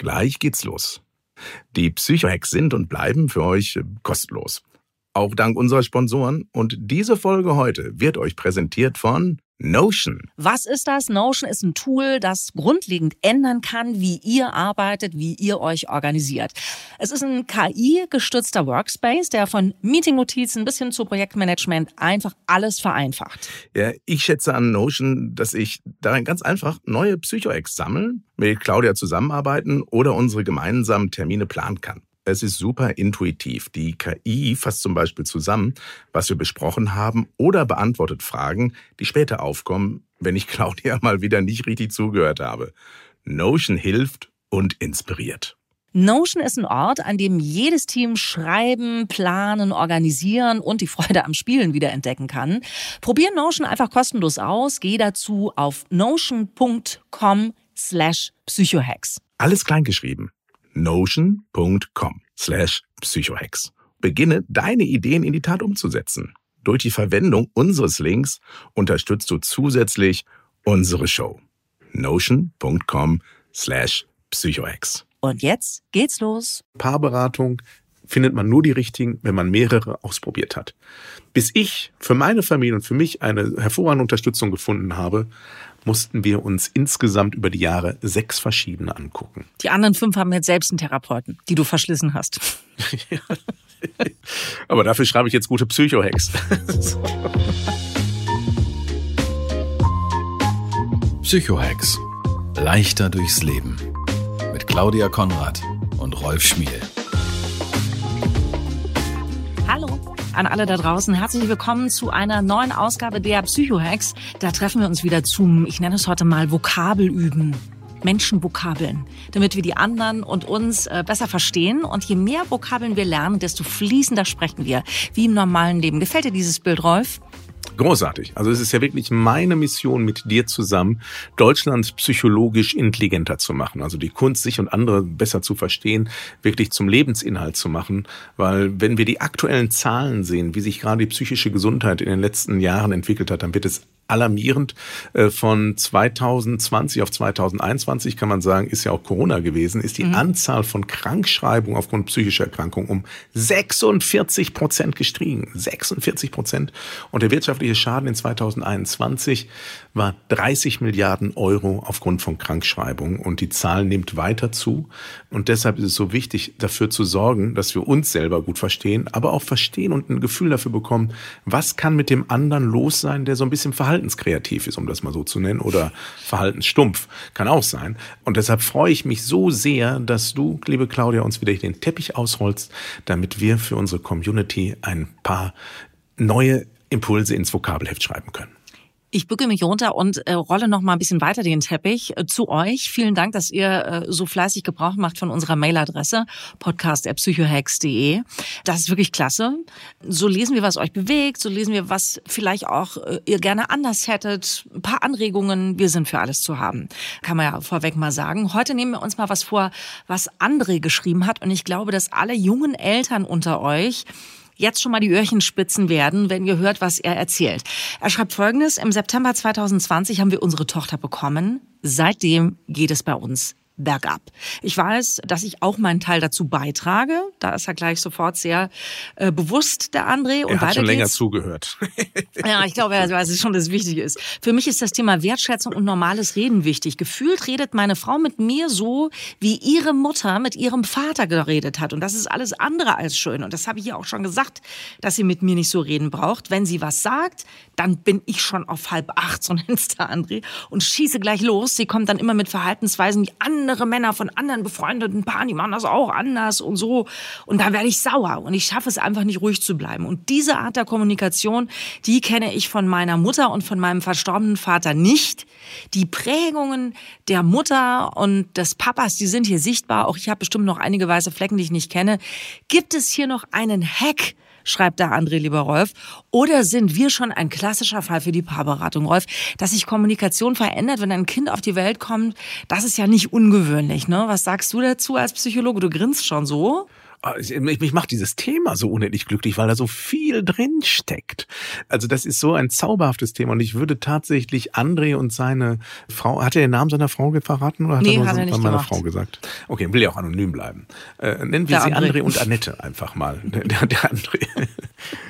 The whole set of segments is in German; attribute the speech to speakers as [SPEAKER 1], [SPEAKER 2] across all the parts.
[SPEAKER 1] Gleich geht's los. Die Psychohacks sind und bleiben für euch äh, kostenlos. Auch dank unserer Sponsoren und diese Folge heute wird euch präsentiert von Notion.
[SPEAKER 2] Was ist das? Notion ist ein Tool, das grundlegend ändern kann, wie ihr arbeitet, wie ihr euch organisiert. Es ist ein KI-gestützter Workspace, der von Meeting-Notizen bis hin zu Projektmanagement einfach alles vereinfacht.
[SPEAKER 1] Ja, ich schätze an Notion, dass ich darin ganz einfach neue Psycho-Hacks sammeln, mit Claudia zusammenarbeiten oder unsere gemeinsamen Termine planen kann. Es ist super intuitiv. Die KI fasst zum Beispiel zusammen, was wir besprochen haben oder beantwortet Fragen, die später aufkommen, wenn ich Claudia mal wieder nicht richtig zugehört habe. Notion hilft und inspiriert.
[SPEAKER 2] Notion ist ein Ort, an dem jedes Team schreiben, planen, organisieren und die Freude am Spielen wiederentdecken kann. Probier Notion einfach kostenlos aus. Geh dazu auf notion.com slash psychohacks.
[SPEAKER 1] Alles kleingeschrieben. notion.com slash psychohacks. Beginne deine Ideen in die Tat umzusetzen. Durch die Verwendung unseres Links unterstützt du zusätzlich unsere Show. notion.com slash psychohacks.
[SPEAKER 2] Und jetzt geht's los.
[SPEAKER 3] Paarberatung findet man nur die richtigen, wenn man mehrere ausprobiert hat. Bis ich für meine Familie und für mich eine hervorragende Unterstützung gefunden habe, mussten wir uns insgesamt über die Jahre sechs verschiedene angucken.
[SPEAKER 2] Die anderen fünf haben jetzt selbst einen Therapeuten, die du verschlissen hast.
[SPEAKER 3] Aber dafür schreibe ich jetzt gute Psycho-Hacks.
[SPEAKER 4] Psychohacks. Leichter durchs Leben. Mit Claudia Konrad und Rolf Schmiel.
[SPEAKER 2] An alle da draußen. Herzlich willkommen zu einer neuen Ausgabe der Psychohacks. Da treffen wir uns wieder zum, ich nenne es heute mal Vokabelüben. Menschenvokabeln, damit wir die anderen und uns äh, besser verstehen. Und je mehr Vokabeln wir lernen, desto fließender sprechen wir, wie im normalen Leben. Gefällt dir dieses Bild, Rolf?
[SPEAKER 3] Großartig. Also es ist ja wirklich meine Mission mit dir zusammen, Deutschland psychologisch intelligenter zu machen. Also die Kunst, sich und andere besser zu verstehen, wirklich zum Lebensinhalt zu machen. Weil wenn wir die aktuellen Zahlen sehen, wie sich gerade die psychische Gesundheit in den letzten Jahren entwickelt hat, dann wird es alarmierend. Äh, Von 2020 auf 2021 kann man sagen, ist ja auch Corona gewesen, ist die Anzahl von Krankschreibungen aufgrund psychischer Erkrankungen um 46 Prozent gestiegen. 46 Prozent. Und der wirtschaftliche Schaden in 2021 war 30 Milliarden Euro aufgrund von Krankschreibungen. Und die Zahl nimmt weiter zu. Und deshalb ist es so wichtig, dafür zu sorgen, dass wir uns selber gut verstehen, aber auch verstehen und ein Gefühl dafür bekommen, was kann mit dem anderen los sein, der so ein bisschen verhaltenskreativ ist, um das mal so zu nennen, oder verhaltensstumpf. Kann auch sein. Und deshalb freue ich mich so sehr, dass du, liebe Claudia, uns wieder den Teppich ausrollst, damit wir für unsere Community ein paar neue Impulse ins Vokabelheft schreiben können.
[SPEAKER 2] Ich bücke mich runter und äh, rolle noch mal ein bisschen weiter den Teppich äh, zu euch. Vielen Dank, dass ihr äh, so fleißig Gebrauch macht von unserer Mailadresse podcast@psychohacks.de. Das ist wirklich klasse. So lesen wir, was euch bewegt, so lesen wir, was vielleicht auch äh, ihr gerne anders hättet, ein paar Anregungen, wir sind für alles zu haben. Kann man ja vorweg mal sagen. Heute nehmen wir uns mal was vor, was André geschrieben hat und ich glaube, dass alle jungen Eltern unter euch jetzt schon mal die Öhrchen spitzen werden, wenn ihr hört, was er erzählt. Er schreibt Folgendes. Im September 2020 haben wir unsere Tochter bekommen. Seitdem geht es bei uns bergab. Ich weiß, dass ich auch meinen Teil dazu beitrage. Da ist er gleich sofort sehr äh, bewusst, der André. Und
[SPEAKER 3] Er hat schon länger
[SPEAKER 2] geht's.
[SPEAKER 3] zugehört.
[SPEAKER 2] Ja, ich glaube, er weiß schon, dass es wichtig ist. Für mich ist das Thema Wertschätzung und normales Reden wichtig. Gefühlt redet meine Frau mit mir so, wie ihre Mutter mit ihrem Vater geredet hat. Und das ist alles andere als schön. Und das habe ich ihr auch schon gesagt, dass sie mit mir nicht so reden braucht. Wenn sie was sagt, dann bin ich schon auf halb acht, so nennt's der André, und schieße gleich los. Sie kommt dann immer mit Verhaltensweisen, die andere andere Männer von anderen befreundeten Paaren, die machen das auch anders und so. Und da werde ich sauer und ich schaffe es einfach nicht ruhig zu bleiben. Und diese Art der Kommunikation, die kenne ich von meiner Mutter und von meinem verstorbenen Vater nicht. Die Prägungen der Mutter und des Papas, die sind hier sichtbar. Auch ich habe bestimmt noch einige weiße Flecken, die ich nicht kenne. Gibt es hier noch einen Hack? Schreibt da André lieber Rolf. Oder sind wir schon ein klassischer Fall für die Paarberatung, Rolf, dass sich Kommunikation verändert, wenn ein Kind auf die Welt kommt? Das ist ja nicht ungewöhnlich, ne? Was sagst du dazu als Psychologe? Du grinst schon so.
[SPEAKER 3] Ah, mich macht dieses Thema so unendlich glücklich, weil da so viel drin steckt. Also das ist so ein zauberhaftes Thema und ich würde tatsächlich André und seine Frau, hat er den Namen seiner Frau verraten oder hat
[SPEAKER 2] nee,
[SPEAKER 3] er nur
[SPEAKER 2] hat er nicht
[SPEAKER 3] meiner
[SPEAKER 2] gemacht.
[SPEAKER 3] Frau gesagt? Okay, will ja auch anonym bleiben. Äh, nennen wir
[SPEAKER 2] Der
[SPEAKER 3] sie
[SPEAKER 2] André.
[SPEAKER 3] André und Annette einfach mal. Der, der, der André.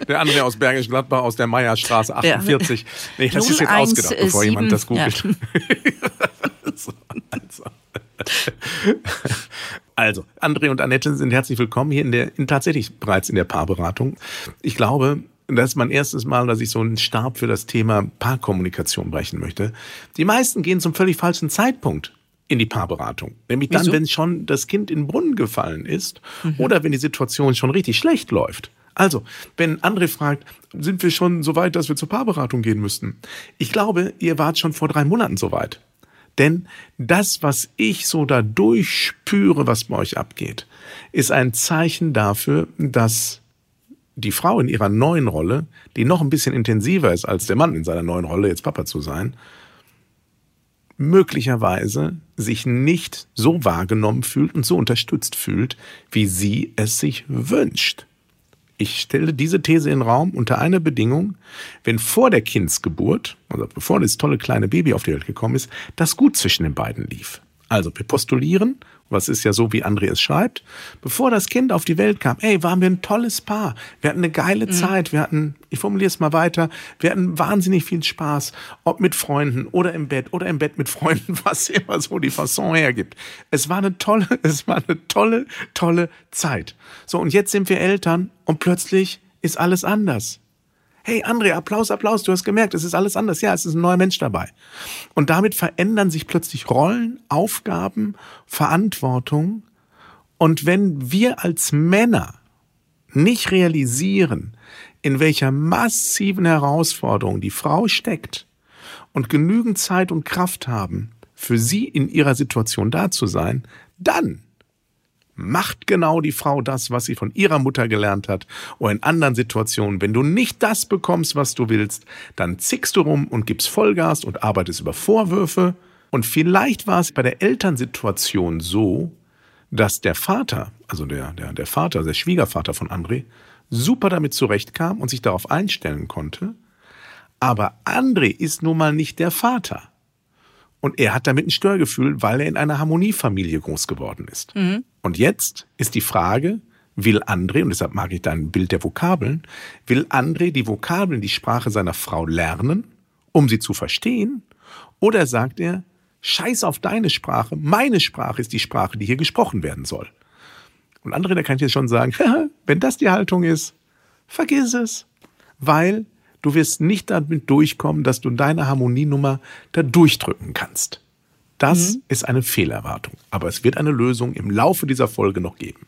[SPEAKER 3] Der André aus Bergisch Gladbach aus der Meierstraße 48. Nee, das ist jetzt ausgedacht, bevor jemand das googelt. So, also. Also, André und Annette sind herzlich willkommen hier in der, in, tatsächlich bereits in der Paarberatung. Ich glaube, das ist mein erstes Mal, dass ich so einen Stab für das Thema Paarkommunikation brechen möchte. Die meisten gehen zum völlig falschen Zeitpunkt in die Paarberatung. Nämlich dann,
[SPEAKER 2] Wieso?
[SPEAKER 3] wenn schon das Kind in den Brunnen gefallen ist oder wenn die Situation schon richtig schlecht läuft. Also, wenn André fragt, sind wir schon so weit, dass wir zur Paarberatung gehen müssten? Ich glaube, ihr wart schon vor drei Monaten so weit. Denn das, was ich so dadurch spüre, was bei euch abgeht, ist ein Zeichen dafür, dass die Frau in ihrer neuen Rolle, die noch ein bisschen intensiver ist als der Mann in seiner neuen Rolle, jetzt Papa zu sein, möglicherweise sich nicht so wahrgenommen fühlt und so unterstützt fühlt, wie sie es sich wünscht. Ich stelle diese These in den Raum unter einer Bedingung, wenn vor der Kindsgeburt, also bevor das tolle kleine Baby auf die Welt gekommen ist, das gut zwischen den beiden lief. Also wir postulieren, was ist ja so, wie André es schreibt, bevor das Kind auf die Welt kam, ey, waren wir ein tolles Paar. Wir hatten eine geile Zeit, wir hatten, ich formuliere es mal weiter, wir hatten wahnsinnig viel Spaß, ob mit Freunden oder im Bett oder im Bett mit Freunden, was immer so die Fasson hergibt. Es war eine tolle, es war eine tolle, tolle Zeit. So, und jetzt sind wir Eltern und plötzlich ist alles anders. Hey André, Applaus, Applaus, du hast gemerkt, es ist alles anders. Ja, es ist ein neuer Mensch dabei. Und damit verändern sich plötzlich Rollen, Aufgaben, Verantwortung. Und wenn wir als Männer nicht realisieren, in welcher massiven Herausforderung die Frau steckt und genügend Zeit und Kraft haben, für sie in ihrer Situation da zu sein, dann macht genau die Frau das, was sie von ihrer Mutter gelernt hat. Oder in anderen Situationen, wenn du nicht das bekommst, was du willst, dann zickst du rum und gibst Vollgas und arbeitest über Vorwürfe. Und vielleicht war es bei der Elternsituation so, dass der Vater, also der, der, der Vater, der Schwiegervater von André, super damit zurechtkam und sich darauf einstellen konnte. Aber André ist nun mal nicht der Vater. Und er hat damit ein Störgefühl, weil er in einer Harmoniefamilie groß geworden ist. Und jetzt ist die Frage, will André, und deshalb mag ich dein Bild der Vokabeln, will André die Vokabeln, die Sprache seiner Frau lernen, um sie zu verstehen? Oder sagt er, scheiß auf deine Sprache, meine Sprache ist die Sprache, die hier gesprochen werden soll? Und André, da kann ich jetzt schon sagen, wenn das die Haltung ist, vergiss es. Weil du wirst nicht damit durchkommen, dass du deine Harmonienummer da durchdrücken kannst. Das ist eine Fehlerwartung. Aber es wird eine Lösung im Laufe dieser Folge noch geben.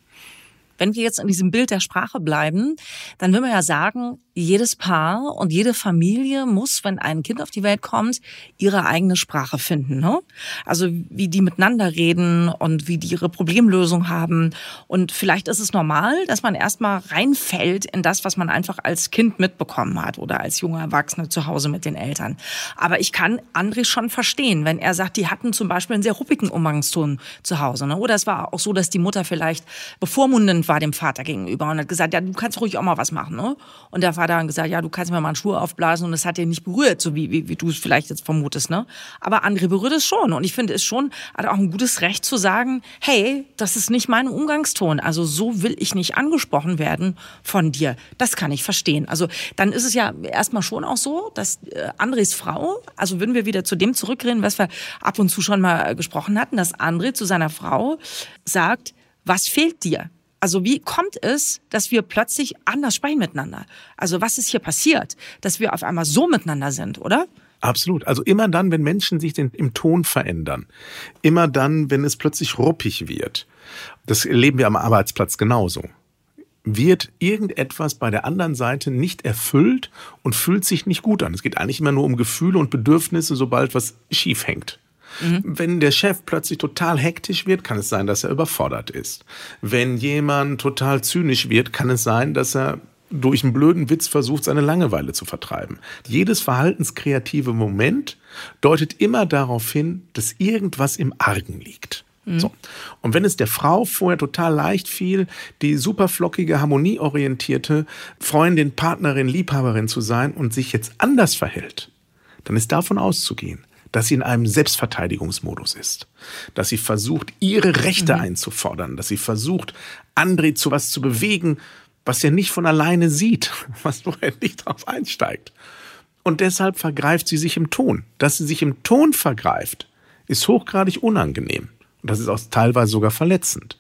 [SPEAKER 2] Wenn wir jetzt in diesem Bild der Sprache bleiben, dann will man ja sagen, jedes Paar und jede Familie muss, wenn ein Kind auf die Welt kommt, ihre eigene Sprache finden. Ne? Also wie die miteinander reden und wie die ihre Problemlösung haben. Und vielleicht ist es normal, dass man erstmal reinfällt in das, was man einfach als Kind mitbekommen hat oder als junger Erwachsener zu Hause mit den Eltern. Aber ich kann André schon verstehen, wenn er sagt, die hatten zum Beispiel einen sehr ruppigen Umgangston zu Hause. Ne? Oder es war auch so, dass die Mutter vielleicht bevormundend war dem Vater gegenüber und hat gesagt, ja, du kannst ruhig auch mal was machen. Ne? Und der Vater hat gesagt, ja, du kannst mir mal einen Schuh aufblasen und es hat ihn nicht berührt, so wie, wie, wie du es vielleicht jetzt vermutest. Ne? Aber André berührt es schon und ich finde es schon, hat auch ein gutes Recht zu sagen, hey, das ist nicht mein Umgangston. Also so will ich nicht angesprochen werden von dir. Das kann ich verstehen. Also dann ist es ja erstmal schon auch so, dass äh, Andres Frau, also würden wir wieder zu dem zurückreden, was wir ab und zu schon mal äh, gesprochen hatten, dass André zu seiner Frau sagt, was fehlt dir? Also wie kommt es, dass wir plötzlich anders sprechen miteinander? Also was ist hier passiert, dass wir auf einmal so miteinander sind, oder?
[SPEAKER 3] Absolut. Also immer dann, wenn Menschen sich den, im Ton verändern, immer dann, wenn es plötzlich ruppig wird, das erleben wir am Arbeitsplatz genauso, wird irgendetwas bei der anderen Seite nicht erfüllt und fühlt sich nicht gut an. Es geht eigentlich immer nur um Gefühle und Bedürfnisse, sobald was schief hängt. Mhm. Wenn der Chef plötzlich total hektisch wird, kann es sein, dass er überfordert ist. Wenn jemand total zynisch wird, kann es sein, dass er durch einen blöden Witz versucht, seine Langeweile zu vertreiben. Jedes verhaltenskreative Moment deutet immer darauf hin, dass irgendwas im Argen liegt. Mhm. So. Und wenn es der Frau vorher total leicht fiel, die superflockige, harmonieorientierte Freundin, Partnerin, Liebhaberin zu sein und sich jetzt anders verhält, dann ist davon auszugehen, dass sie in einem Selbstverteidigungsmodus ist, dass sie versucht, ihre Rechte mhm. einzufordern, dass sie versucht, André zu was zu bewegen, was er nicht von alleine sieht, was wo er nicht drauf einsteigt. Und deshalb vergreift sie sich im Ton. Dass sie sich im Ton vergreift, ist hochgradig unangenehm. Und das ist auch teilweise sogar verletzend.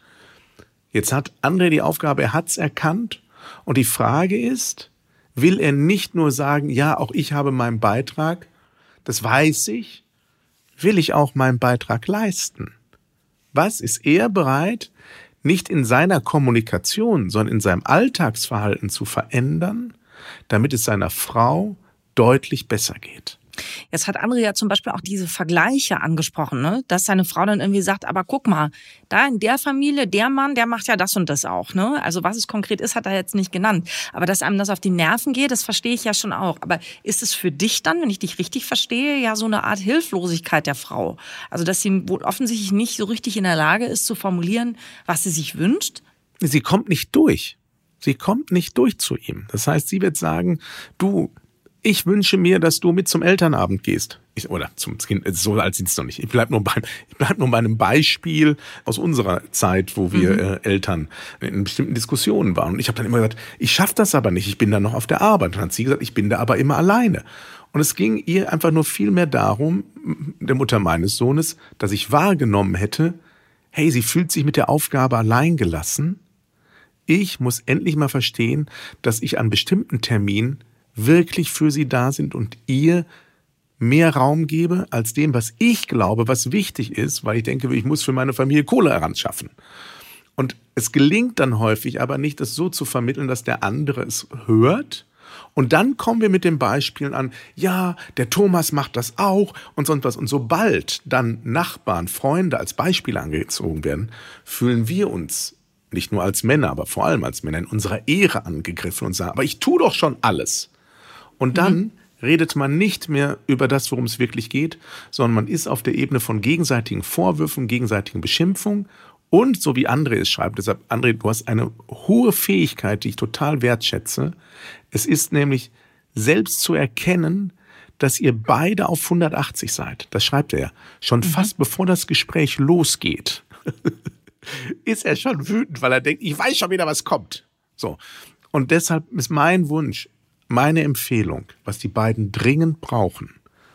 [SPEAKER 3] Jetzt hat André die Aufgabe, er hat's erkannt. Und die Frage ist, will er nicht nur sagen, ja, auch ich habe meinen Beitrag, das weiß ich, will ich auch meinen Beitrag leisten? Was ist er bereit, nicht in seiner Kommunikation, sondern in seinem Alltagsverhalten zu verändern, damit es seiner Frau deutlich besser geht?
[SPEAKER 2] Jetzt hat André ja zum Beispiel auch diese Vergleiche angesprochen, ne? dass seine Frau dann irgendwie sagt, aber guck mal, da in der Familie, der Mann, der macht ja das und das auch. Ne? Also was es konkret ist, hat er jetzt nicht genannt. Aber dass einem das auf die Nerven geht, das verstehe ich ja schon auch. Aber ist es für dich dann, wenn ich dich richtig verstehe, ja so eine Art Hilflosigkeit der Frau? Also dass sie wohl offensichtlich nicht so richtig in der Lage ist zu formulieren, was sie sich wünscht?
[SPEAKER 3] Sie kommt nicht durch. Sie kommt nicht durch zu ihm. Das heißt, sie wird sagen, du, ich wünsche mir, dass du mit zum Elternabend gehst. Ich, oder zum Kind, so alt sind es noch nicht. Ich bleib nur beim, ich bleib nur bei einem Beispiel aus unserer Zeit, wo wir mhm. äh, Eltern in bestimmten Diskussionen waren. Und ich habe dann immer gesagt, ich schaff das aber nicht, ich bin da noch auf der Arbeit. Und dann hat sie gesagt, ich bin da aber immer alleine. Und es ging ihr einfach nur viel mehr darum, der Mutter meines Sohnes, dass ich wahrgenommen hätte, hey, sie fühlt sich mit der Aufgabe allein gelassen. Ich muss endlich mal verstehen, dass ich an bestimmten Terminen wirklich für sie da sind und ihr mehr Raum gebe als dem, was ich glaube, was wichtig ist, weil ich denke, ich muss für meine Familie Kohle heranschaffen. Und es gelingt dann häufig aber nicht, das so zu vermitteln, dass der andere es hört. Und dann kommen wir mit den Beispielen an, ja, der Thomas macht das auch und sonst was. Und sobald dann Nachbarn, Freunde als Beispiele angezogen werden, fühlen wir uns nicht nur als Männer, aber vor allem als Männer in unserer Ehre angegriffen und sagen, aber ich tue doch schon alles. Und dann mhm. redet man nicht mehr über das, worum es wirklich geht, sondern man ist auf der Ebene von gegenseitigen Vorwürfen, gegenseitigen Beschimpfungen und so wie André es schreibt, deshalb, André, du hast eine hohe Fähigkeit, die ich total wertschätze. Es ist nämlich selbst zu erkennen, dass ihr beide auf 180 seid. Das schreibt er ja. Schon mhm. fast bevor das Gespräch losgeht, ist er schon wütend, weil er denkt, ich weiß schon wieder, was kommt. So. Und deshalb ist mein Wunsch, meine Empfehlung, was die beiden dringend brauchen,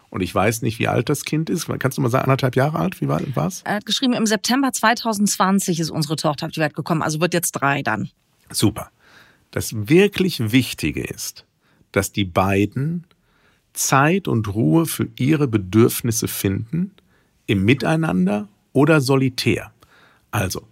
[SPEAKER 3] und ich weiß nicht, wie alt das Kind ist. Kannst du mal sagen, anderthalb Jahre alt? Wie war was?
[SPEAKER 2] Er hat geschrieben, im September 2020 ist unsere Tochter auf die Welt gekommen. Also wird jetzt drei dann.
[SPEAKER 3] Super. Das wirklich Wichtige ist, dass die beiden Zeit und Ruhe für ihre Bedürfnisse finden, im Miteinander oder solitär. Also,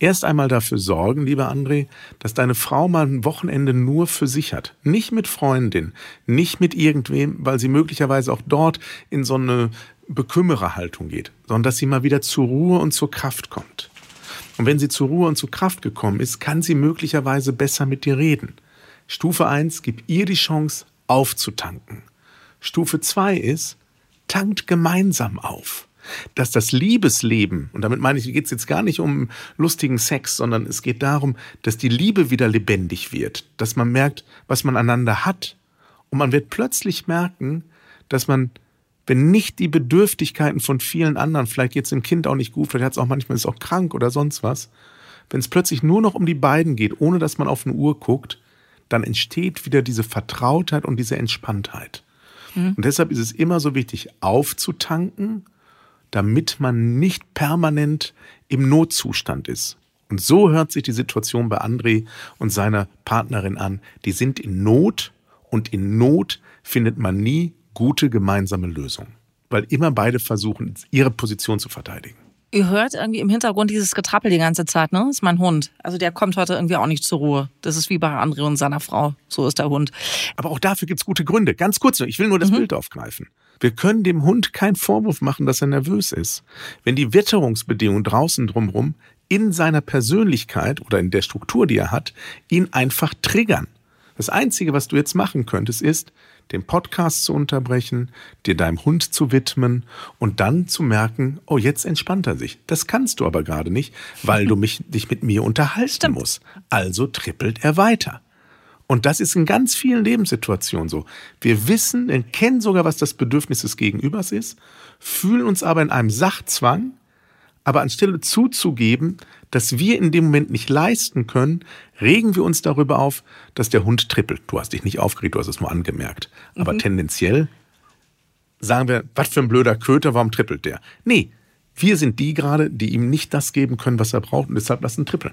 [SPEAKER 3] erst einmal dafür sorgen, lieber André, dass deine Frau mal ein Wochenende nur für sich hat. Nicht mit Freundin, nicht mit irgendwem, weil sie möglicherweise auch dort in so eine Bekümmererhaltung geht, sondern dass sie mal wieder zur Ruhe und zur Kraft kommt. Und wenn sie zur Ruhe und zur Kraft gekommen ist, kann sie möglicherweise besser mit dir reden. Stufe 1, gib ihr die Chance aufzutanken. Stufe 2 ist, tankt gemeinsam auf dass das Liebesleben, und damit meine ich, geht es jetzt gar nicht um lustigen Sex, sondern es geht darum, dass die Liebe wieder lebendig wird, dass man merkt, was man einander hat. Und man wird plötzlich merken, dass man, wenn nicht die Bedürftigkeiten von vielen anderen, vielleicht jetzt dem Kind auch nicht gut, vielleicht hat es auch manchmal ist auch krank oder sonst was, wenn es plötzlich nur noch um die beiden geht, ohne dass man auf eine Uhr guckt, dann entsteht wieder diese Vertrautheit und diese Entspanntheit. Mhm. Und deshalb ist es immer so wichtig, aufzutanken damit man nicht permanent im Notzustand ist. Und so hört sich die Situation bei André und seiner Partnerin an. Die sind in Not und in Not findet man nie gute gemeinsame Lösung. Weil immer beide versuchen, ihre Position zu verteidigen.
[SPEAKER 2] Ihr hört irgendwie im Hintergrund dieses Getrappel die ganze Zeit, ne? Das ist mein Hund. Also der kommt heute irgendwie auch nicht zur Ruhe. Das ist wie bei André und seiner Frau. So ist der Hund.
[SPEAKER 3] Aber auch dafür gibt's gute Gründe. Ganz kurz nur, ich will nur das mhm. Bild aufgreifen. Wir können dem Hund keinen Vorwurf machen, dass er nervös ist. Wenn die Witterungsbedingungen draußen drumherum in seiner Persönlichkeit oder in der Struktur, die er hat, ihn einfach triggern. Das Einzige, was du jetzt machen könntest, ist, den Podcast zu unterbrechen, dir deinem Hund zu widmen und dann zu merken, oh, jetzt entspannt er sich. Das kannst du aber gerade nicht, weil du mich, dich mit mir unterhalten Stimmt. musst. Also trippelt er weiter. Und das ist in ganz vielen Lebenssituationen so. Wir wissen, wir kennen sogar, was das Bedürfnis des Gegenübers ist, fühlen uns aber in einem Sachzwang, aber anstelle zuzugeben, dass wir in dem Moment nicht leisten können, regen wir uns darüber auf, dass der Hund trippelt. Du hast dich nicht aufgeregt, du hast es nur angemerkt. Aber mhm. tendenziell sagen wir, was für ein blöder Köter, warum trippelt der? Nee, wir sind die gerade, die ihm nicht das geben können, was er braucht und deshalb lassen trippeln.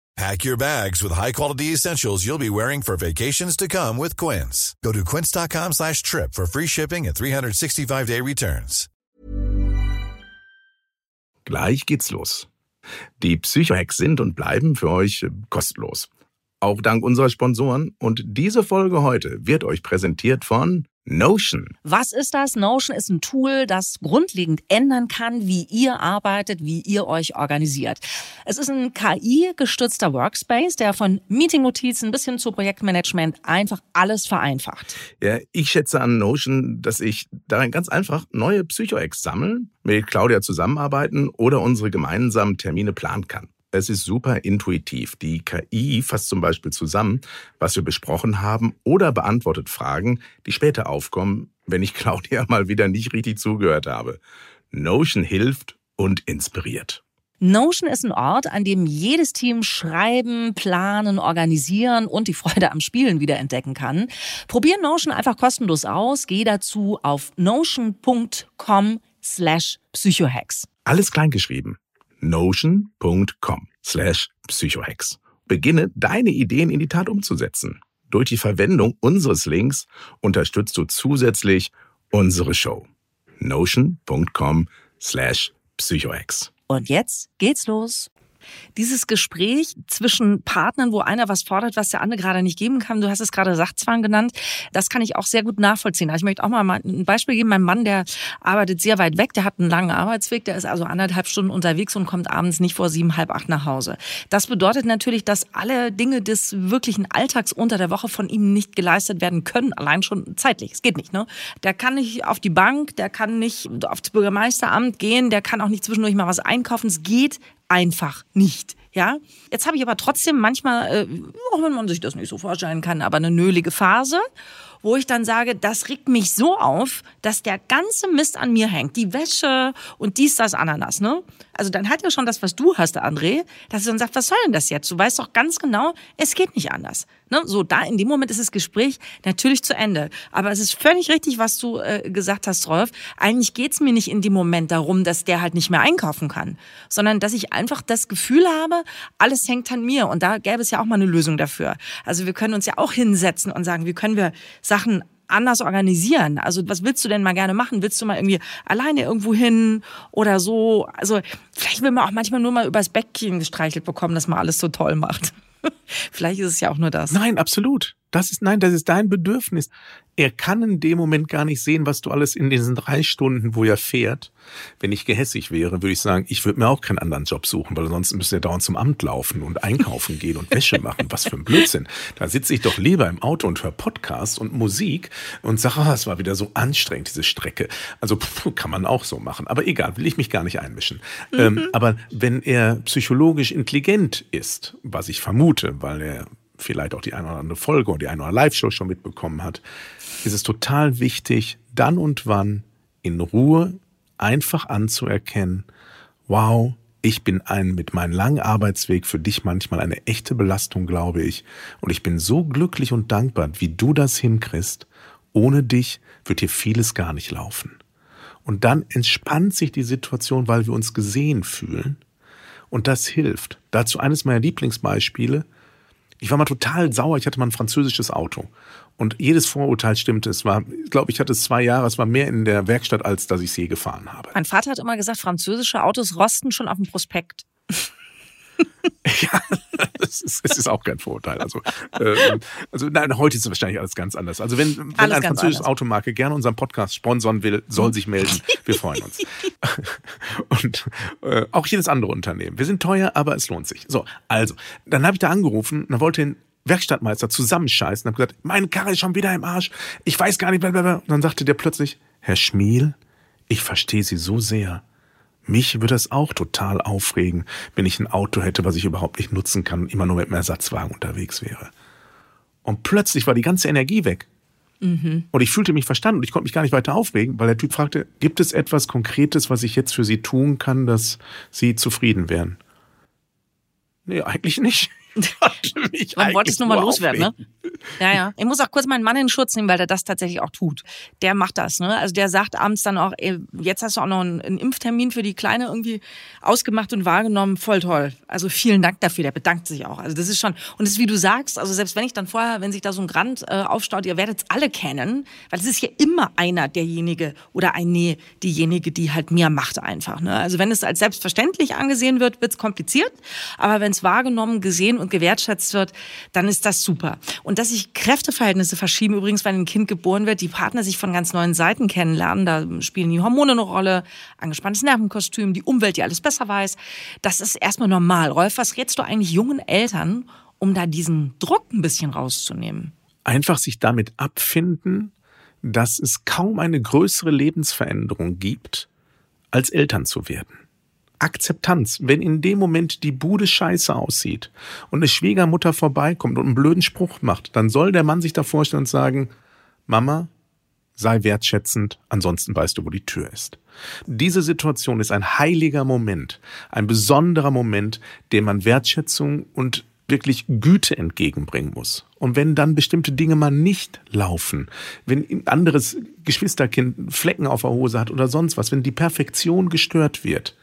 [SPEAKER 5] Pack your bags with high-quality essentials you'll be wearing for vacations to come with Quince. Go to quince.com slash trip for free shipping and 365-day returns.
[SPEAKER 1] Gleich geht's los. Die Psychohacks sind und bleiben für euch kostenlos. Auch dank unserer Sponsoren. Und diese Folge heute wird euch präsentiert von Notion.
[SPEAKER 2] Was ist das? Notion ist ein Tool, das grundlegend ändern kann, wie ihr arbeitet, wie ihr euch organisiert. Es ist ein KI-gestützter Workspace, der von Meeting-Notizen bis hin zu Projektmanagement einfach alles vereinfacht.
[SPEAKER 1] Ja, ich schätze an Notion, dass ich darin ganz einfach neue Psycho-Ex sammeln, mit Claudia zusammenarbeiten oder unsere gemeinsamen Termine planen kann. Es ist super intuitiv. Die KI fasst zum Beispiel zusammen, was wir besprochen haben oder beantwortet Fragen, die später aufkommen, wenn ich Claudia mal wieder nicht richtig zugehört habe. Notion hilft und inspiriert.
[SPEAKER 2] Notion ist ein Ort, an dem jedes Team schreiben, planen, organisieren und die Freude am Spielen wieder entdecken kann. Probier Notion einfach kostenlos aus. Geh dazu auf notion.com slash psychohacks.
[SPEAKER 1] Alles kleingeschrieben notion.com slash psychohex. Beginne deine Ideen in die Tat umzusetzen. Durch die Verwendung unseres Links unterstützt du zusätzlich unsere Show. notion.com slash psychohex.
[SPEAKER 2] Und jetzt geht's los. Dieses Gespräch zwischen Partnern, wo einer was fordert, was der andere gerade nicht geben kann, du hast es gerade Sachzwang genannt, das kann ich auch sehr gut nachvollziehen. Also ich möchte auch mal ein Beispiel geben. Mein Mann, der arbeitet sehr weit weg, der hat einen langen Arbeitsweg, der ist also anderthalb Stunden unterwegs und kommt abends nicht vor sieben, halb acht nach Hause. Das bedeutet natürlich, dass alle Dinge des wirklichen Alltags unter der Woche von ihm nicht geleistet werden können, allein schon zeitlich. Es geht nicht, ne? Der kann nicht auf die Bank, der kann nicht aufs Bürgermeisteramt gehen, der kann auch nicht zwischendurch mal was einkaufen. Es geht einfach nicht. Ja, jetzt habe ich aber trotzdem manchmal, äh, auch wenn man sich das nicht so vorstellen kann, aber eine nölige Phase wo ich dann sage, das regt mich so auf, dass der ganze Mist an mir hängt. Die Wäsche und dies, das, Ananas, ne? Also dann hat ja schon das, was du hast, André, dass er dann sagt, was soll denn das jetzt? Du weißt doch ganz genau, es geht nicht anders. Ne? So, da in dem Moment ist das Gespräch natürlich zu Ende. Aber es ist völlig richtig, was du äh, gesagt hast, Rolf. Eigentlich geht's mir nicht in dem Moment darum, dass der halt nicht mehr einkaufen kann, sondern dass ich einfach das Gefühl habe, alles hängt an mir. Und da gäbe es ja auch mal eine Lösung dafür. Also wir können uns ja auch hinsetzen und sagen, wie können wir Sachen anders organisieren. Also was willst du denn mal gerne machen? Willst du mal irgendwie alleine irgendwo hin oder so? Also vielleicht will man auch manchmal nur mal übers Bäckchen gestreichelt bekommen, dass man alles so toll macht. vielleicht ist es ja auch nur das.
[SPEAKER 3] Nein, absolut. Das ist, nein, das ist dein Bedürfnis. Er kann in dem Moment gar nicht sehen, was du alles in diesen drei Stunden, wo er fährt. Wenn ich gehässig wäre, würde ich sagen, ich würde mir auch keinen anderen Job suchen, weil sonst müsste er dauernd zum Amt laufen und einkaufen gehen und Wäsche machen. Was für ein Blödsinn. Da sitze ich doch lieber im Auto und höre Podcast und Musik und sage, ah, es war wieder so anstrengend, diese Strecke. Also pff, kann man auch so machen. Aber egal, will ich mich gar nicht einmischen. Mhm. Ähm, aber wenn er psychologisch intelligent ist, was ich vermute, weil er vielleicht auch die eine oder andere Folge und die eine oder andere Live-Show schon mitbekommen hat, ist es total wichtig, dann und wann in Ruhe einfach anzuerkennen, wow, Ich bin ein mit meinem langen Arbeitsweg für dich manchmal eine echte Belastung, glaube ich. Und ich bin so glücklich und dankbar, wie du das hinkriegst. Ohne dich wird hier vieles gar nicht laufen. Und dann entspannt sich die Situation, weil wir uns gesehen fühlen. Und das hilft. Dazu eines meiner Lieblingsbeispiele. Ich war mal total sauer. Ich hatte mal ein französisches Auto. Und jedes Vorurteil stimmte. Es war, ich glaube, ich hatte es zwei Jahre. Es war mehr in der Werkstatt, als dass ich es je gefahren habe.
[SPEAKER 2] Mein Vater hat immer gesagt, französische Autos rosten schon auf dem Prospekt.
[SPEAKER 3] ja, es ist, auch kein Vorurteil. Also, äh, also nein, heute ist es wahrscheinlich alles ganz anders. Also wenn, wenn
[SPEAKER 2] Alles
[SPEAKER 3] ein
[SPEAKER 2] ganz
[SPEAKER 3] französisches
[SPEAKER 2] anders.
[SPEAKER 3] Automarke gerne unseren Podcast sponsern will, soll sich melden. Wir freuen uns. Und äh, auch jedes andere Unternehmen. Wir sind teuer, aber es lohnt sich. So, also, dann habe ich da angerufen und dann wollte den Werkstattmeister zusammenscheißen und habe gesagt, meine Karre ist schon wieder im Arsch. Ich weiß gar nicht, blablabla. Und dann sagte der plötzlich, Herr Schmiel, ich verstehe Sie so sehr. Mich würde es auch total aufregen, wenn ich ein Auto hätte, was ich überhaupt nicht nutzen kann und immer nur mit einem Ersatzwagen unterwegs wäre. Und plötzlich war die ganze Energie weg. Und ich fühlte mich verstanden und ich konnte mich gar nicht weiter aufregen, weil der Typ fragte, gibt es etwas Konkretes, was ich jetzt für Sie tun kann, dass Sie zufrieden wären? Nee, eigentlich nicht.
[SPEAKER 2] Man wollte es nur mal loswerden, ne?
[SPEAKER 3] aufregen.
[SPEAKER 2] Ja, ja. Ich muss auch kurz meinen Mann in Schutz nehmen, weil der das tatsächlich auch tut. Der macht das, ne? Also der sagt abends dann auch, ey, jetzt hast du auch noch einen, einen Impftermin für die Kleine irgendwie ausgemacht und wahrgenommen. Voll toll. Also vielen Dank dafür. Der bedankt sich auch. Also das ist schon, und das ist wie du sagst, also selbst wenn ich dann vorher, wenn sich da so ein Grand äh, aufstaut, ihr werdet es alle kennen, weil es ist ja immer einer derjenige oder eine diejenige, die halt mehr macht einfach, ne? Also wenn es als selbstverständlich angesehen wird, wird es kompliziert. Aber wenn es wahrgenommen, gesehen und gewertschätzt wird, dann ist das super. Und dass sich Kräfteverhältnisse verschieben, übrigens, wenn ein Kind geboren wird, die Partner sich von ganz neuen Seiten kennenlernen, da spielen die Hormone eine Rolle, angespanntes Nervenkostüm, die Umwelt, die alles besser weiß. Das ist erstmal normal. Rolf, was rätst du eigentlich jungen Eltern, um da diesen Druck ein bisschen rauszunehmen?
[SPEAKER 3] einfach sich damit abfinden, dass es kaum eine größere Lebensveränderung gibt, als Eltern zu werden. Akzeptanz, wenn in dem Moment die Bude scheiße aussieht und eine Schwiegermutter vorbeikommt und einen blöden Spruch macht, dann soll der Mann sich da vorstellen und sagen, Mama, sei wertschätzend, ansonsten weißt du, wo die Tür ist. Diese Situation ist ein heiliger Moment, ein besonderer Moment, dem man Wertschätzung und wirklich Güte entgegenbringen muss. Und wenn dann bestimmte Dinge mal nicht laufen, wenn ein anderes Geschwisterkind Flecken auf der Hose hat oder sonst was, wenn die Perfektion gestört wird,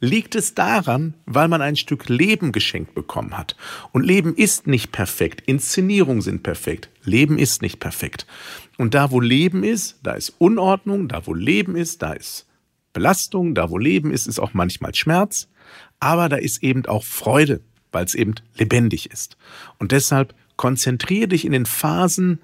[SPEAKER 3] liegt es daran, weil man ein Stück Leben geschenkt bekommen hat. Und Leben ist nicht perfekt. Inszenierungen sind perfekt. Leben ist nicht perfekt. Und da, wo Leben ist, da ist Unordnung. Da, wo Leben ist, da ist Belastung. Da, wo Leben ist, ist auch manchmal Schmerz. Aber da ist eben auch Freude, weil es eben lebendig ist. Und deshalb konzentriere dich in den Phasen,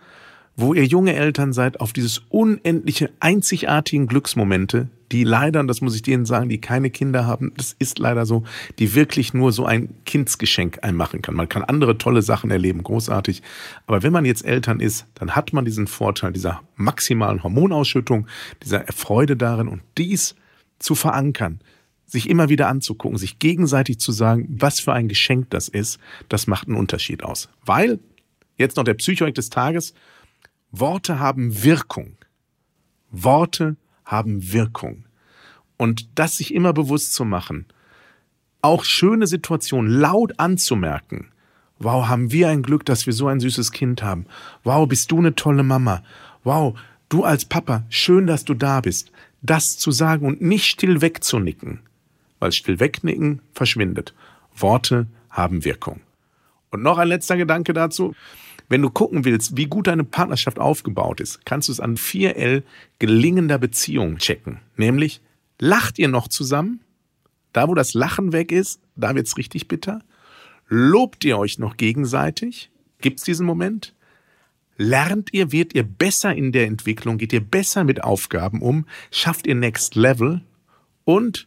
[SPEAKER 3] wo ihr junge Eltern seid, auf dieses unendliche, einzigartigen Glücksmomente, die leider, und das muss ich denen sagen, die keine Kinder haben, das ist leider so, die wirklich nur so ein Kindsgeschenk einem machen kann. Man kann andere tolle Sachen erleben, großartig. Aber wenn man jetzt Eltern ist, dann hat man diesen Vorteil dieser maximalen Hormonausschüttung, dieser Freude darin und dies zu verankern, sich immer wieder anzugucken, sich gegenseitig zu sagen, was für ein Geschenk das ist, das macht einen Unterschied aus. Weil, jetzt noch der Psychoik des Tages, Worte haben Wirkung. Worte haben Wirkung. Und das sich immer bewusst zu machen, auch schöne Situationen laut anzumerken. Wow, haben wir ein Glück, dass wir so ein süßes Kind haben. Wow, bist du eine tolle Mama. Wow, du als Papa, schön, dass du da bist. Das zu sagen und nicht still wegzunicken, weil still wegnicken verschwindet. Worte haben Wirkung. Und noch ein letzter Gedanke dazu. Wenn du gucken willst, wie gut deine Partnerschaft aufgebaut ist, kannst du es an 4L gelingender Beziehung checken. Nämlich, lacht ihr noch zusammen? Da, wo das Lachen weg ist, da wird's richtig bitter. Lobt ihr euch noch gegenseitig? Gibt's diesen Moment? Lernt ihr, wird ihr besser in der Entwicklung, geht ihr besser mit Aufgaben um, schafft ihr Next Level und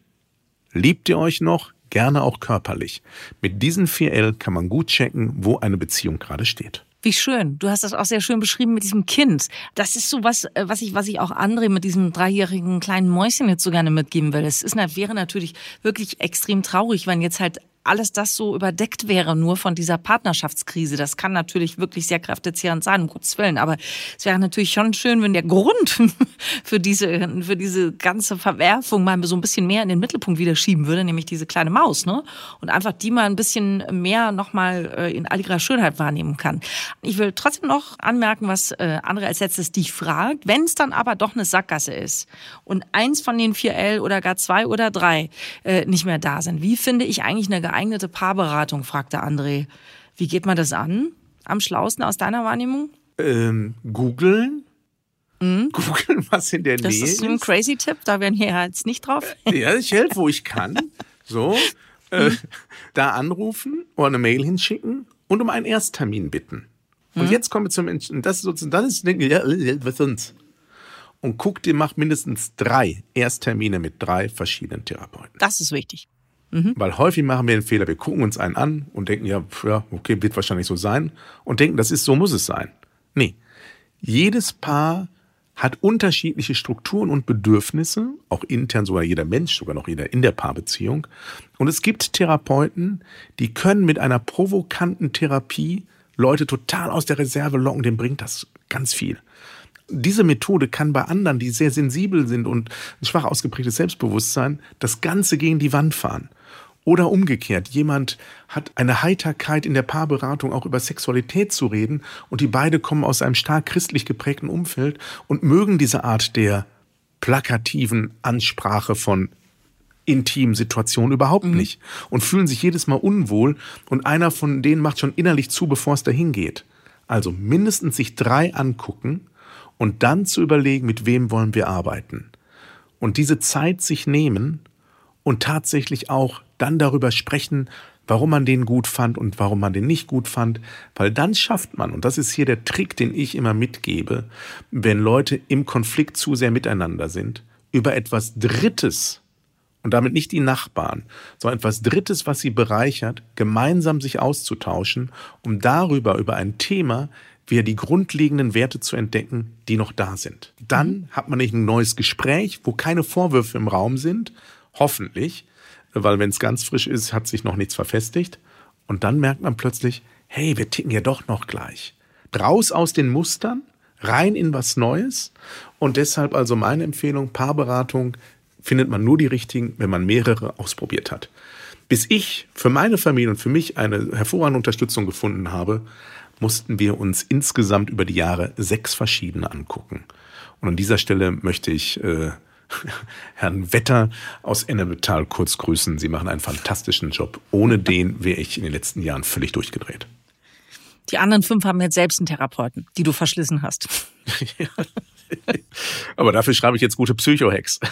[SPEAKER 3] liebt ihr euch noch, gerne auch körperlich. Mit diesen 4L kann man gut checken, wo eine Beziehung gerade steht.
[SPEAKER 2] Wie schön. Du hast das auch sehr schön beschrieben mit diesem Kind. Das ist so was, äh, was ich, was ich auch André mit diesem dreijährigen kleinen Mäuschen jetzt so gerne mitgeben will. Es ist, wäre natürlich wirklich extrem traurig, wenn jetzt halt alles das so überdeckt wäre nur von dieser Partnerschaftskrise. Das kann natürlich wirklich sehr kräftezehrend sein, um Gottes Willen. Aber es wäre natürlich schon schön, wenn der Grund für diese, für diese ganze Verwerfung mal so ein bisschen mehr in den Mittelpunkt wieder schieben würde, nämlich diese kleine Maus, ne? Und einfach die mal ein bisschen mehr nochmal äh, in all ihrer Schönheit wahrnehmen kann. Ich will trotzdem noch anmerken, was äh, andere als letztes dich fragt. Wenn es dann aber doch eine Sackgasse ist und eins von den vier L oder gar zwei oder drei äh, nicht mehr da sind, wie finde ich eigentlich eine geeignete Paarberatung, fragte André. Wie geht man das an? Am schlausten aus deiner Wahrnehmung?
[SPEAKER 3] Ähm, googeln. Mhm. Googeln, was in der
[SPEAKER 2] das
[SPEAKER 3] Nähe
[SPEAKER 2] ist. Das ist ein crazy Tipp, da werden wir jetzt nicht drauf.
[SPEAKER 3] Ja, ich helfe, wo ich kann. So, äh, da anrufen oder eine Mail hinschicken und um einen Ersttermin bitten. Und mhm. jetzt kommen wir zum Menschen. Das ist sozusagen, das ist, ja, was sonst? Und guck dir, mach mindestens drei Ersttermine mit drei verschiedenen Therapeuten.
[SPEAKER 2] Das ist wichtig.
[SPEAKER 3] Mhm. Weil häufig machen wir den Fehler, wir gucken uns einen an und denken, ja, ja, okay, wird wahrscheinlich so sein. Und denken, das ist, so muss es sein. Nee. Jedes Paar hat unterschiedliche Strukturen und Bedürfnisse, auch intern sogar jeder Mensch, sogar noch jeder in der Paarbeziehung. Und es gibt Therapeuten, die können mit einer provokanten Therapie Leute total aus der Reserve locken, dem bringt das ganz viel. Diese Methode kann bei anderen, die sehr sensibel sind und ein schwach ausgeprägtes Selbstbewusstsein, das Ganze gegen die Wand fahren. Oder umgekehrt, jemand hat eine Heiterkeit in der Paarberatung auch über Sexualität zu reden und die beide kommen aus einem stark christlich geprägten Umfeld und mögen diese Art der plakativen Ansprache von intimen Situationen überhaupt mhm. nicht und fühlen sich jedes Mal unwohl und einer von denen macht schon innerlich zu, bevor es dahin geht. Also mindestens sich drei angucken und dann zu überlegen, mit wem wollen wir arbeiten. Und diese Zeit sich nehmen und tatsächlich auch dann darüber sprechen, warum man den gut fand und warum man den nicht gut fand, weil dann schafft man, und das ist hier der Trick, den ich immer mitgebe, wenn Leute im Konflikt zu sehr miteinander sind, über etwas Drittes und damit nicht die Nachbarn, sondern etwas Drittes, was sie bereichert, gemeinsam sich auszutauschen, um darüber, über ein Thema, wieder die grundlegenden Werte zu entdecken, die noch da sind. Dann mhm. hat man nicht ein neues Gespräch, wo keine Vorwürfe im Raum sind, hoffentlich, weil wenn es ganz frisch ist, hat sich noch nichts verfestigt. Und dann merkt man plötzlich, hey, wir ticken ja doch noch gleich. Raus aus den Mustern, rein in was Neues. Und deshalb also meine Empfehlung, Paarberatung findet man nur die richtigen, wenn man mehrere ausprobiert hat. Bis ich für meine Familie und für mich eine hervorragende Unterstützung gefunden habe, mussten wir uns insgesamt über die Jahre sechs verschiedene angucken. Und an dieser Stelle möchte ich äh, Herrn Wetter aus Ennebetal kurz grüßen. Sie machen einen fantastischen Job. Ohne den wäre ich in den letzten Jahren völlig durchgedreht.
[SPEAKER 2] Die anderen fünf haben jetzt selbst einen Therapeuten, die du verschlissen hast.
[SPEAKER 3] Aber dafür schreibe ich jetzt gute Psycho-Hacks.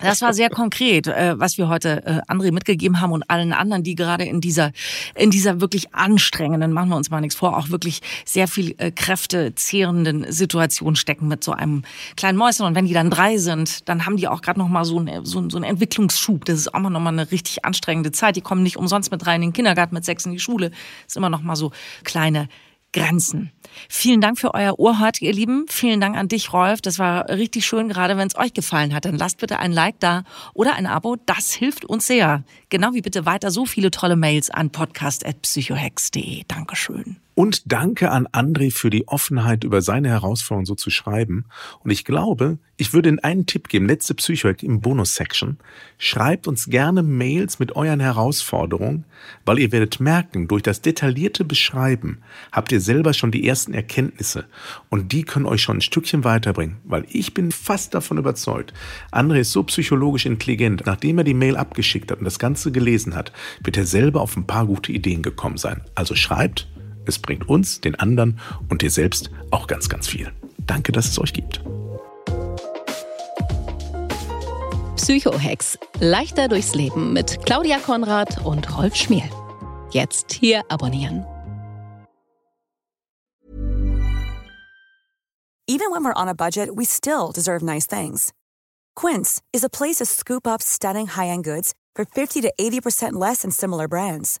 [SPEAKER 2] Das war sehr konkret, äh, was wir heute äh, André mitgegeben haben und allen anderen, die gerade in dieser, in dieser wirklich anstrengenden, machen wir uns mal nichts vor, auch wirklich sehr viel äh, kräftezehrenden Situation stecken mit so einem kleinen Mäuschen. Und wenn die dann drei sind, dann haben die auch gerade noch mal so, ein, so, so einen Entwicklungsschub. Das ist auch mal eine richtig anstrengende Zeit. Die kommen nicht umsonst mit rein in den Kindergarten, mit sechs in die Schule. Das ist immer noch mal so kleine Grenzen. Vielen Dank für euer Ohr heute, ihr Lieben. Vielen Dank an dich, Rolf. Das war richtig schön, gerade wenn es euch gefallen hat. Dann lasst bitte ein Like da oder ein Abo. Das hilft uns sehr. Genau wie bitte weiter so viele tolle Mails an podcast.psychohex.de. Dankeschön.
[SPEAKER 3] Und danke an André für die Offenheit, über seine Herausforderungen so zu schreiben. Und ich glaube, ich würde Ihnen einen Tipp geben, letzte Psychohack im Bonus-Section. Schreibt uns gerne Mails mit euren Herausforderungen, weil ihr werdet merken, durch das detaillierte Beschreiben habt ihr selber schon die ersten Erkenntnisse. Und die können euch schon ein Stückchen weiterbringen, weil ich bin fast davon überzeugt, André ist so psychologisch intelligent, nachdem er die Mail abgeschickt hat und das Ganze gelesen hat, wird er selber auf ein paar gute Ideen gekommen sein. Also schreibt es bringt uns, den anderen und dir selbst auch ganz, ganz viel. Danke, dass es euch gibt.
[SPEAKER 6] Psychohex. Leichter durchs Leben mit Claudia Konrad und Rolf Schmiel. Jetzt hier abonnieren.
[SPEAKER 7] Even when we're on a budget, we still deserve nice things. Quince is a place to scoop up stunning high-end goods for 50 to 80% less than similar brands.